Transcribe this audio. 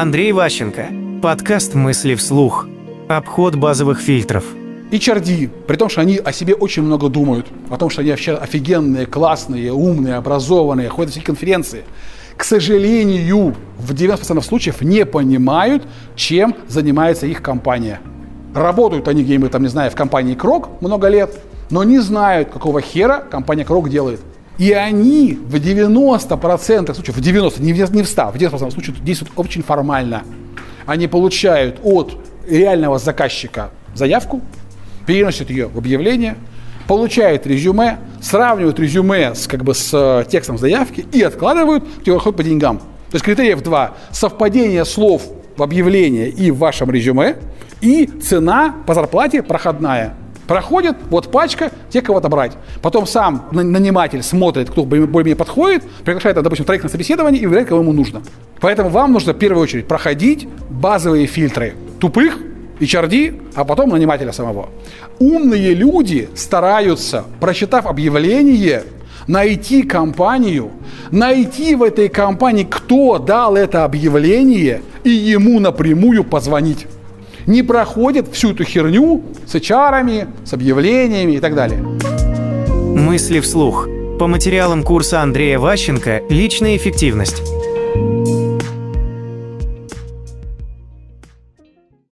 Андрей Ващенко. Подкаст «Мысли вслух». Обход базовых фильтров. HRD, при том, что они о себе очень много думают, о том, что они вообще офигенные, классные, умные, образованные, ходят на все конференции, к сожалению, в 90% случаев не понимают, чем занимается их компания. Работают они где-нибудь, там, не знаю, в компании Крок много лет, но не знают, какого хера компания Крок делает. И они в 90% случаев, в 90, не в, в 100, в 90% случаев действуют очень формально. Они получают от реального заказчика заявку, переносят ее в объявление, получают резюме, сравнивают резюме с, как бы, с э, текстом заявки и откладывают ход по деньгам. То есть критериев два. Совпадение слов в объявлении и в вашем резюме, и цена по зарплате проходная. Проходит, вот пачка, те кого-то брать. Потом сам наниматель смотрит, кто более-менее подходит, приглашает, допустим, троих на собеседование и выбирает, кого ему нужно. Поэтому вам нужно в первую очередь проходить базовые фильтры тупых, HRD, а потом нанимателя самого. Умные люди стараются, прочитав объявление, найти компанию, найти в этой компании, кто дал это объявление, и ему напрямую позвонить. Не проходят всю эту херню с HR, с объявлениями и так далее. Мысли вслух. По материалам курса Андрея Ващенко «Личная эффективность».